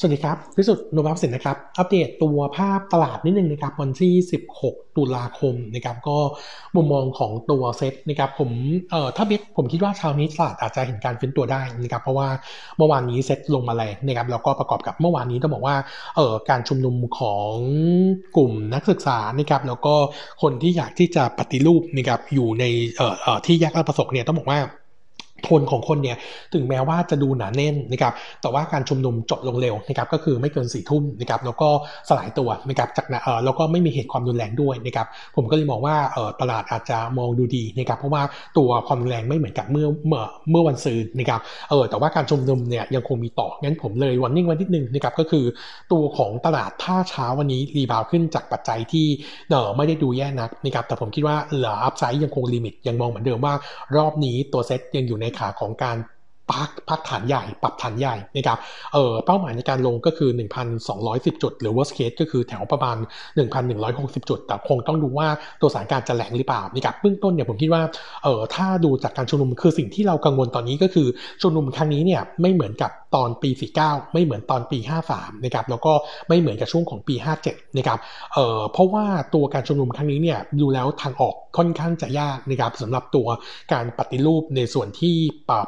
สวัสดีครับ พิสุทธิ์นบับสินนะครับ อัปเดตตัวภาพตลาดนิดนึงนะครับ วันที่ 16 ตุลาคมนะครับก็มุมมองของตัวเซ็ตนะครับผมเอ่อถ้าเบ็ผมคิดว่าเช้านี้ตลาดอาจจะเห็นการฟื้นตัวได้นะครับเพราะว่าเมื่อวานนี้เซ็ตลงมาแรงนะครับแล้วก็ประกอบกับเมื่อวานนี้ต้องบอกว่าเอ่อการชุมนุมของกลุ่มนักศึกษานะครับแล้วก็คนที่อยากที่จะปฏิรูปนะครับอยู่ในเอ่อที่แยกราชประสงค์เนี่ยต้องบอกว่า ทนของคนเนี่ยถึงแม้ว่าจะดูหนาแน่นนะครับแต่ว่าการชุมนุมจบลงเร็วนะครับก็คือไม่เกินสี่ทุ่มนะครับแล้วก็สลายตัวนะครับจากเออแล้วก็ไม่มีเหตุความรุนแรงด้วยนะครับผมก็เลยมองว่าเออตลาดอาจจะมองดูดีนะครับเพราะว่าตัวความรุนแรงไม่เหมือนกับเมื่อเมื่อเมื่อวันซืนนะครับเออแต่ว่าการชุมนุมเนี่ยยังคงมีต่องั้นผมเลย warning วันที่หนึ่งนะครับก็คือตัวของตลาดถ้าเช้าวันนี้ rebound ขึ้นจากปัจจัยที่เออไม่ได้ดูแย่นักนะครับแต่ผมคิดว่าเหลือ upside ยังคง limit ยังมองเหมือนเดิมว่ารอบนี้ตัวเซ็ตยังอยู่ในขาของการพักพักฐานใหญ่ ปรับฐานใหญ่นะครับเออเป้าหมายในการลงก็คือ 1,210 จุด หรือ worst case ก็คือแถวประมาณ 1,160 จุด แต่คงต้องดูว่าตัวสถานการณ์จะแหลงหรือเปล่านะครับเบื้องต้นเนี่ยผมคิดว่าเออถ้าดูจากการชุมนุมคือสิ่งที่เรากังวลตอนนี้ก็คือชุมนุมครั้งนี้เนี่ยไม่เหมือนกับตอนปี 49 ไม่เหมือนตอนปี 53 นะครับแล้วก็ไม่เหมือนกับช่วงของปี 57 นะครับเออเพราะว่าตัวการชุมนุมครั้งนี้เนี่ยดูแล้วทางออกค่อนข้างจะยากนะครับสำหรับตัวการปฏิรูปในส่วนที่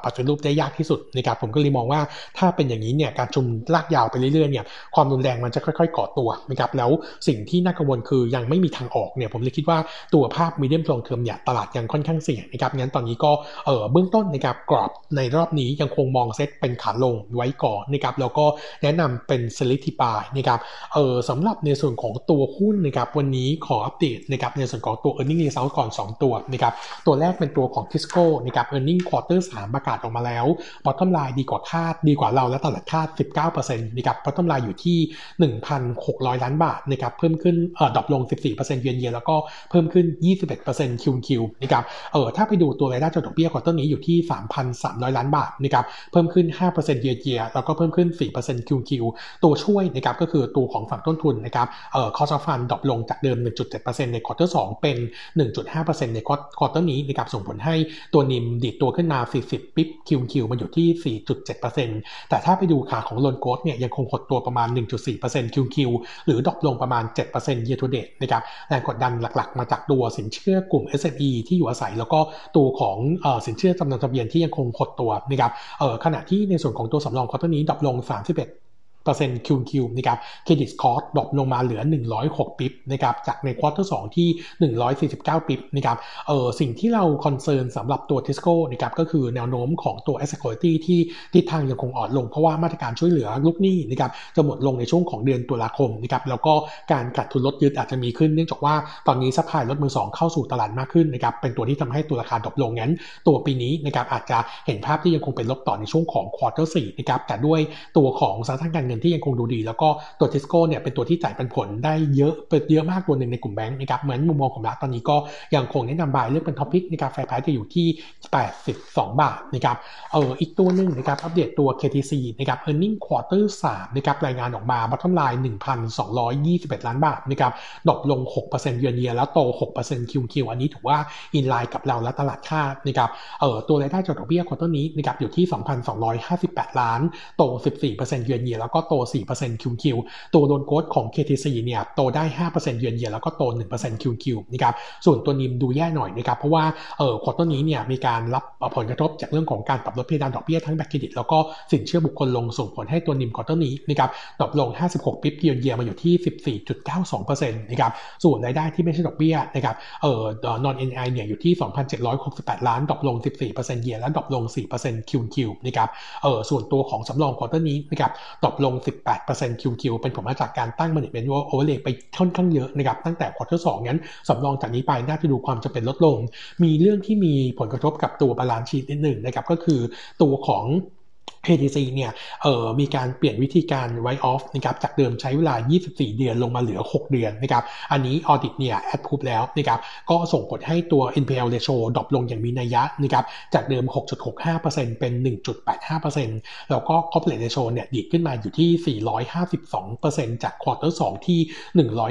ปฏิรูปได้ยากที่สุดนะครับผมก็เลยมองว่าถ้าเป็นอย่างนี้เนี่ยการชุมลากยาวไปเรื่อยๆเนี่ยความรุนแรงมันจะค่อยๆก่อตัวนะครับแล้วสิ่งที่น่ากังวลคือยังไม่มีทางออกเนี่ยผมเลยคิดว่าตัวภาพมีเดียมลงเทอมเนี่ยตลาดยังค่อนข้างเสี่ยงนะครับงั้นตอนนี้ก็เออเบื้องต้นนะครับกรอบในรอบนี้ยังคงมองเซตเป็นขาลงไว้ก่อนนะครับแล้วก็แนะนำเป็น selective buy นะครับเออสำหรับในส่วนของตัวหุ้นนะครับวันนี้ขออัปเดตนะครับในส่วนของตัว e a r n i n g result ก่อน 2 ตัวนะครับตัวแรกเป็นตัวของ Tisco นะครับ e a r n i n g quarter 3 ประกาศออกมาแล้ว bottom line ดีกว่าคาดดีกว่าเราและตลาดคาด 19%นะครับ bottom line อยู่ที่ 1,600 ล้านบาทนะครับเพิ่มขึ้นเอ่อ drop ลง 14%เยนเยียแล้วก็เพิ่มขึ้น 21%คิวคิวนะครับเออถ้าไปดูตัวรายได้จากดอกเบี้ย quarter นี้อยู่ที่ 3,300 ล้านบาทนะครับเพิ่มขึ้น 5%เยนเยียแล้วก็เพิ่มขึ้น4%คิวคิวตัวช่วยนะครับก็คือตัวของฝั่งต้นทุนนะครับเอ่อ cost of fund drop ลงจากเดิม 1.7%ใน quarter 2เป็น 1.5%ใน quarter นี้นะครับส่งผลให้ตัว NIM ดีดตัวขึ้นมา 40 bip Q on Q มาอยู่ที่ 4.7%แต่ถ้าไปดูขาของ loan growth เนี่ยยังคงหดตัวประมาณ 1.4%คิวคิวหรือ drop ลงประมาณ 7% year to date นะครับแรงกดดันหลักๆ มาจากตัวสินเชื่อกลุ่ม SME ที่อยู่อาศัยแล้วก็ตัวของสินเชื่อจำนำทะเบียนที่ยังคงหดตัวนะครับขณะที่ในส่วนของตัวสำรอง quarter นี้ drop ลง 31 คิวคิวนะครับ credit cost drop ลงมาเหลือ 106 bip นะครับจากใน quarter 2ที่ 149 bip นะครับเออสิ่งที่เรา concern สำหรับตัวทิสโก้นะครับก็คือแนวโน้มของตัว asset quality ที่ทิศทางยังคงอ่อนลง เพราะว่ามาตรการช่วยเหลือลูกหนี้นะครับจะหมดลงในช่วงของเดือนตุลาคมนะครับแล้วก็การขาดทุนรถยึดอาจจะมีขึ้นเนื่องจากว่าตอนนี้ supply รถมือ2เข้าสู่ตลาดมากขึ้นนะครับเป็นตัวที่ทำให้ตัวราคา drop ลงงั้น ตัวปีนี้นะครับอาจจะเห็นภาพที่ยังคงเป็นลบต่อในช่วงของ quarter สี่นะครับแต่ด้วยตัวของฐานะการเงินที่ยังคงดูดี แล้วก็ตัวทิสโก้เนี่ยเป็นตัวที่จ่ายปันผลได้เยอะเป็นเยอะมากตัวหนึ่งในกลุ่มแบงค์นะครับเหมือนมุมมองของเราตอนนี้ก็ยังคงแนะนำ buy เลือกเป็น top pick นะครับ fair price จะอยู่ที่ 82 บาทนะครับเอออีกตัวหนึ่งนะครับอัปเดตตัว KTC นะครับ earning quarter 3นะครับรายงานออกมา bottom line 1,221 ล้านบาทนะครับ drop ลง 6%เยือนเยียแล้วโต 6% QQ อันนี้ถือว่า inline กับเราและตลาดคาดนะครับเออตัวรายได้จากดอกเบี้ย quarter นี้นะครับอยู่ที่ 2,258 ล้าน โต 14%เยือนเยียแล้วก็โต 4% QQ ตัว loan growth ของ KTC เนี่ยโตได้ 5%เยือนเยียแล้วก็โต 1% QQ นะครับส่วนตัว NIM ดูแย่หน่อยนะครับเพราะว่าเออ quarter นี้เนี่ยมีการรับผลกระทบจากเรื่องของการปรับลดเพดานดอกเบี้ยทั้งบัตรเครดิตแล้วก็สินเชื่อบุคคลลงส่งผลให้ตัว NIM quarter นี้นะครับ drop ลง 56 bps year on year มาอยู่ที่ 14.92%นะครับส่วนรายได้ที่ไม่ใช่ดอกเบี้ยนะครับเออ non-NII เนี่ยอยู่ที่ 2,768 ล้าน drop ลง 14% year และ drop ลง4% QQ นะครับเออส่วนตัวของสำรอง quarter นี้นะครับ drop ลง 18% QQ เป็นผลมาจากการตั้ง management overlay ไปค่อนข้างเยอะนะครับตั้งแต่ quarter สองนั้นสำรองจากนี้ไปน่าจะดูความจำเป็นลดลง มีเรื่องที่มีผลกระทบกับตัว balance sheet นิดหนึ่งนะครับก็คือตัวของ KTC เนี่ยเอ่อมีการเปลี่ยนวิธีการ write off นะครับจากเดิมใช้เวลา 24 เดือนลงมาเหลือ 6 เดือนนะครับอันนี้ audit เนี่ย approve แล้วนะครับก็ส่งผลให้ตัว NPL ratio ดรอปลงอย่างมีนัยยะนะครับจากเดิม 6.65%เป็น 1.85%แล้วก็ corporate ratio เนี่ยดีดขึ้นมาอยู่ที่ 452%จาก quarter 2ที่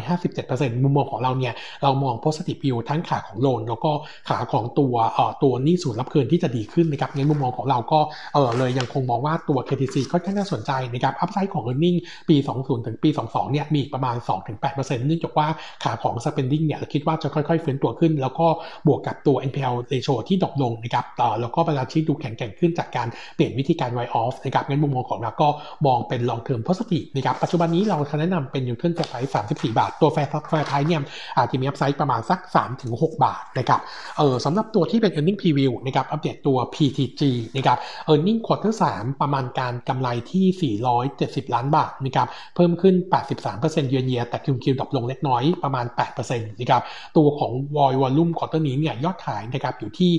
157%มุมมองของเราเนี่ยเรามอง positive view ทั้งขาของโลนแล้วก็ขาของตัวเอ่อตัวหนี้สูญรับคืนที่จะดีขึ้นนะครับในมุมมองของเราก็เออเลยยังคงมองว่าว่าตัว KTC ค่อนข้างน่าสนใจนะครับ upside ของ e a r n i n g ปี 20 ถึงปี 22 เนี่ยมีประมาณ 2-8%เนื่องจากว่าขาของ spending เนี่ยเราคิดว่าจะค่อยๆฟื้นตัวขึ้น แล้วก็บวกกับตัว NPL ratio ที่ drop ลงนะครับแล้วก็ balance sheet ดูแข็งแกร่งขึ้นจากการเปลี่ยนวิธีการ write off นะครับงั้นมุมมองของเราก็มองเป็น long term positive นะครับปัจจุบันนี้เราแนะนำเป็น Neutral Fair Price 34 บาท ตัว Fair Fair Price เนี่ยอาจจะมี upside ประมาณสัก 3-6 บาทนะครับเออสำหรับตัวที่เป็น earning preview นะครับอัปเดตตัว PTG นะครับ earning quarter 3ประมาณการกำไรที่ 470 ล้านบาทนะครับเพิ่มขึ้น 83% year on year แต่ QQ drop ลงเล็กน้อยประมาณ 8%นะครับตัวของ oil volume quarter นี้เนี่ยยอดขายนะครับอยู่ที่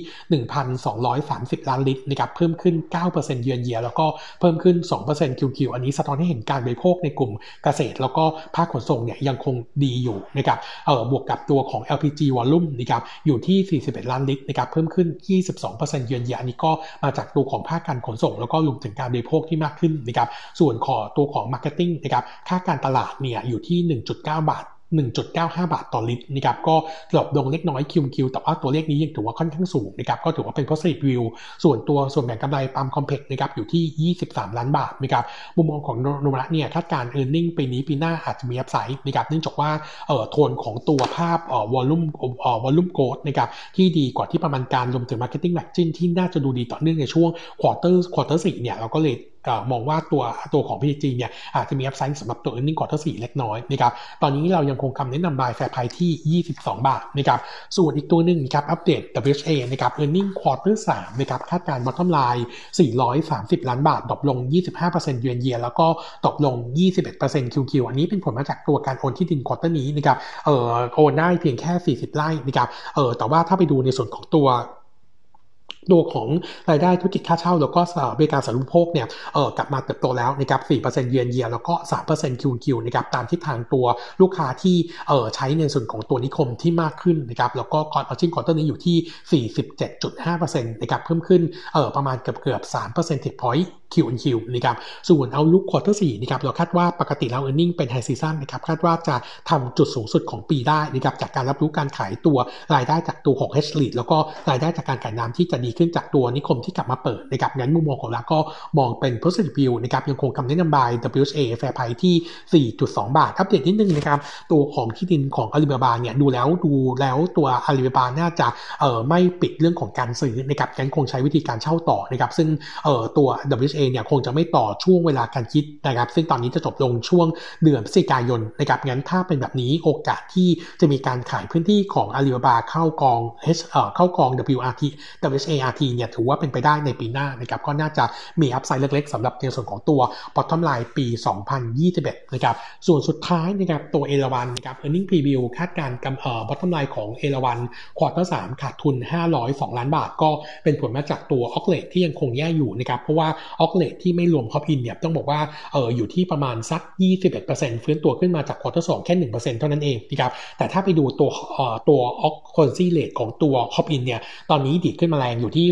1,230 ล้านลิตรนะครับเพิ่มขึ้น 9%เยือนเยียแล้วก็เพิ่มขึ้น2% QQ อันนี้สะท้อนให้เห็นการบริโภคในกลุ่มเกษตร แล้วก็ภาคขนส่งเนี่ยยังคงดีอยู่นะครับเออบวกกับตัวของ LPG volume นะครับอยู่ที่ 41 ล้านลิตรนะครับเพิ่มขึ้น 22%เยือนเยียอันนี้ก็มาจากตัวของภาคการขนส่งแล้วก็รวมถึงการบริโภคที่มากขึ้นนะครับส่วนขอตัวของ Marketing นะครับค่าการตลาดเนี่ยอยู่ที่ 1.9 บาท 1.95 บาทต่อลิตรนะครับก็ drop ลงเล็กน้อย QQ แต่ว่าตัวเลขนี้ยังถือว่าค่อนข้างสูงนะครับก็ถือว่าเป็น positive view ส่วนตัวส่วนแบ่งกำไรปั๊มคอมเพล็กซ์นะครับอยู่ที่ 23 ล้านบาทนะครับมุมมองของโนมูระเนี่ยคาดการ e a r n i n g ปีนี้ปีหน้าอาจจะมี upside นะครับเนื่องจากว่าเอ่อโทนของตัวภาพเอ่อ volume เอ่อ volume growth นะครับที่ดีกว่าที่ประมาณการรวมถึง marketing margin ที่น่าจะดูดีต่อเนื่องในช่วง quarter quarter สี่เนี่ยเราก็เลย มองว่าตัวตัวของ PTG เนี่ยอาจจะมี upside สำหรับตัว earning quarter 4เล็กน้อยนะครับตอนนี้เรายังคงคำแนะนำ buy fair price ที่ 22 บาทนะครับส่วนอีกตัวหนึ่งนะครับอัปเดต WHA นะครับ earning quarter 3นะครับคาดการณ์ bottom line 430 ล้านบาท drop ลง 25% year on year แล้วก็ drop ลง 21% QQ อันนี้เป็นผลมาจากตัวการโอนที่ดิน quarter นี้นะครับเออโอนได้เพียงแค่ 40 ไร่นะครับเออแต่ว่าถ้าไปดูในส่วนของตัว ตัวของรายได้ธุรกิจค่าเช่า แล้วก็บริการสาธารณูปโภคเนี่ยเออกลับมาเติบโตแล้วนะครับ4%เยือนเยียแล้วก็ 3% QQ นะครับตามทิศทางตัวลูกค้าที่เออใช้ในส่วนของตัวนิคมที่มากขึ้นนะครับแล้วก็ gross margin quarter นี้อยู่ที่ 47.5%นะครับเพิ่มขึ้นเออประมาณเกือบเกือบ3 percentage point QQ นะครับ ส่วน outlook quarter สี่นะครับเราคาดว่าปกติแล้ว earning เป็น high season นะครับคาดว่าจะทำจุดสูงสุดของปีได้นะครับจากการรับรู้การขายตัวรายได้จากตัวของ H l e a d แล้วก็รายได้จากการขายน้ำที่จะดีขึ้นจากตัวนิคมที่กลับมาเปิดนะครับงั้นมุมมองของเราก็มองเป็น positive view นะครับยังคงคำแนะนำ buy WHA Fair Price ที่ 4.2 บาท อัปเดตนิดนึงนะครับตัวของที่ดินของอาลีบาบาเนี่ยดูแล้วดูแล้วตัวอาลีบาบาน่าจะเอ่อไม่ปิดเรื่องของการซื้อนะครับงั้นคงใช้วิธีการเช่าต่อนะครับซึ่งเอ่อตัว WHA เนี่ยคงจะไม่ต่อช่วงเวลาการคิดนะครับ ซึ่งตอนนี้จะจบลงช่วงเดือนพฤศจิกายนนะครับงั้นถ้าเป็นแบบนี้โอกาสที่จะมีการขายพื้นที่ของอาลีบาบาเข้ากอง H เอ่อเข้ากอง WRT WHART เนี่ยถือว่าเป็นไปได้ในปีหน้านะครับก็น่าจะมี upside เล็กๆสำหรับในส่วนของตัว bottom line ปี 2021นะครับส่วนสุดท้ายนะครับตัวเอราวัณนะครับ earning preview คาดการณ์กำเอ่อ bottom line ของเอราวัณ quarter สามขาดทุน 502 ล้านบาท ก็เป็นผลมาจากตัว occ rate ที่ยังคงแย่อยู่นะครับเพราะว่า occ rate ที่ไม่รวม Hop Inn เนี่ยต้องบอกว่าเอออยู่ที่ประมาณสัก 21%ฟื้นตัวขึ้นมาจาก quarter สองแค่ 1%เท่านั้นเองนะครับแต่ถ้าไปดูตัวเอ่อตัว occupancy rate ของตัว Hop Inn เนี่ยตอนนี้ดีดขึ้นมาแรงอยู่ที่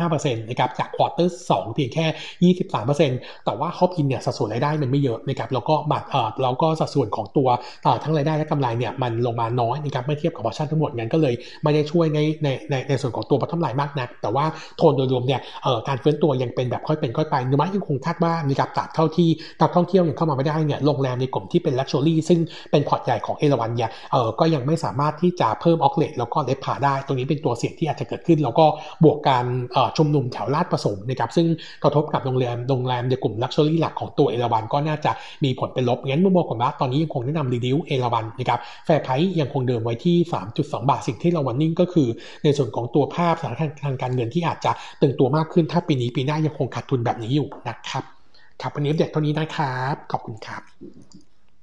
65%นะครับจาก quarter สองเพียงแค่ 23%แต่ว่า Hop Inn เนี่ยสัดส่วนรายได้มันไม่เยอะนะครับแล้วก็ bottom เอ่อแล้วก็สัดส่วนของตัวเอ่อทั้งรายได้และกำไรเนี่ยมันลงมาน้อยนะครับเมื่อเทียบกับ portion ทั้งหมดงั้นก็เลยไม่ได้ช่วยในในในในส่วนของตัว bottom line มากนัก แต่ว่าโทนโดยรวมเนี่ยเอ่อการฟื้นตัวยังเป็นแบบค่อยเป็นค่อยไปโนมูระยังคงคาดว่านะครับจากเท่าที่นักท่องเที่ยวยังเข้ามาไม่ได้เนี่ยโรงแรมในกลุ่มที่เป็น luxury ซึ่งเป็นพอร์ตใหญ่ของเอราวัณเนี่ยเออก็ยังไม่สามารถที่จะเพิ่ม occ rate แล้วก็ RevPAR ได้ ตรงนี้เป็นตัวเสี่ยงที่อาจจะเกิดขึ้น แล้วก็บวกการชุมนุมแถวราชประสงค์นะครับซึ่งกระทบกับโรงแรมโรงแรมในกลุ่ม luxury หลักของตัวเอราวัณก็น่าจะมีผลเป็นลบงั้นมุมมองของเราตอนนี้ยังคงแนะนำ reduce เอราวัณนะครับ fair price ยังคงเดิมไว้ที่ 3.2 บาทสิ่งที่เรา warning ก็คือ ในส่วนของตัวภาพสถานการณ์ทางการเงินที่อาจจะตึงตัวมากขึ้นถ้าปีนี้ปีหน้ายังคงขาดทุนแบบนี้อยู่นะครับครับวันนี้เด็กเท่านี้นะครับ ขอบคุณครับ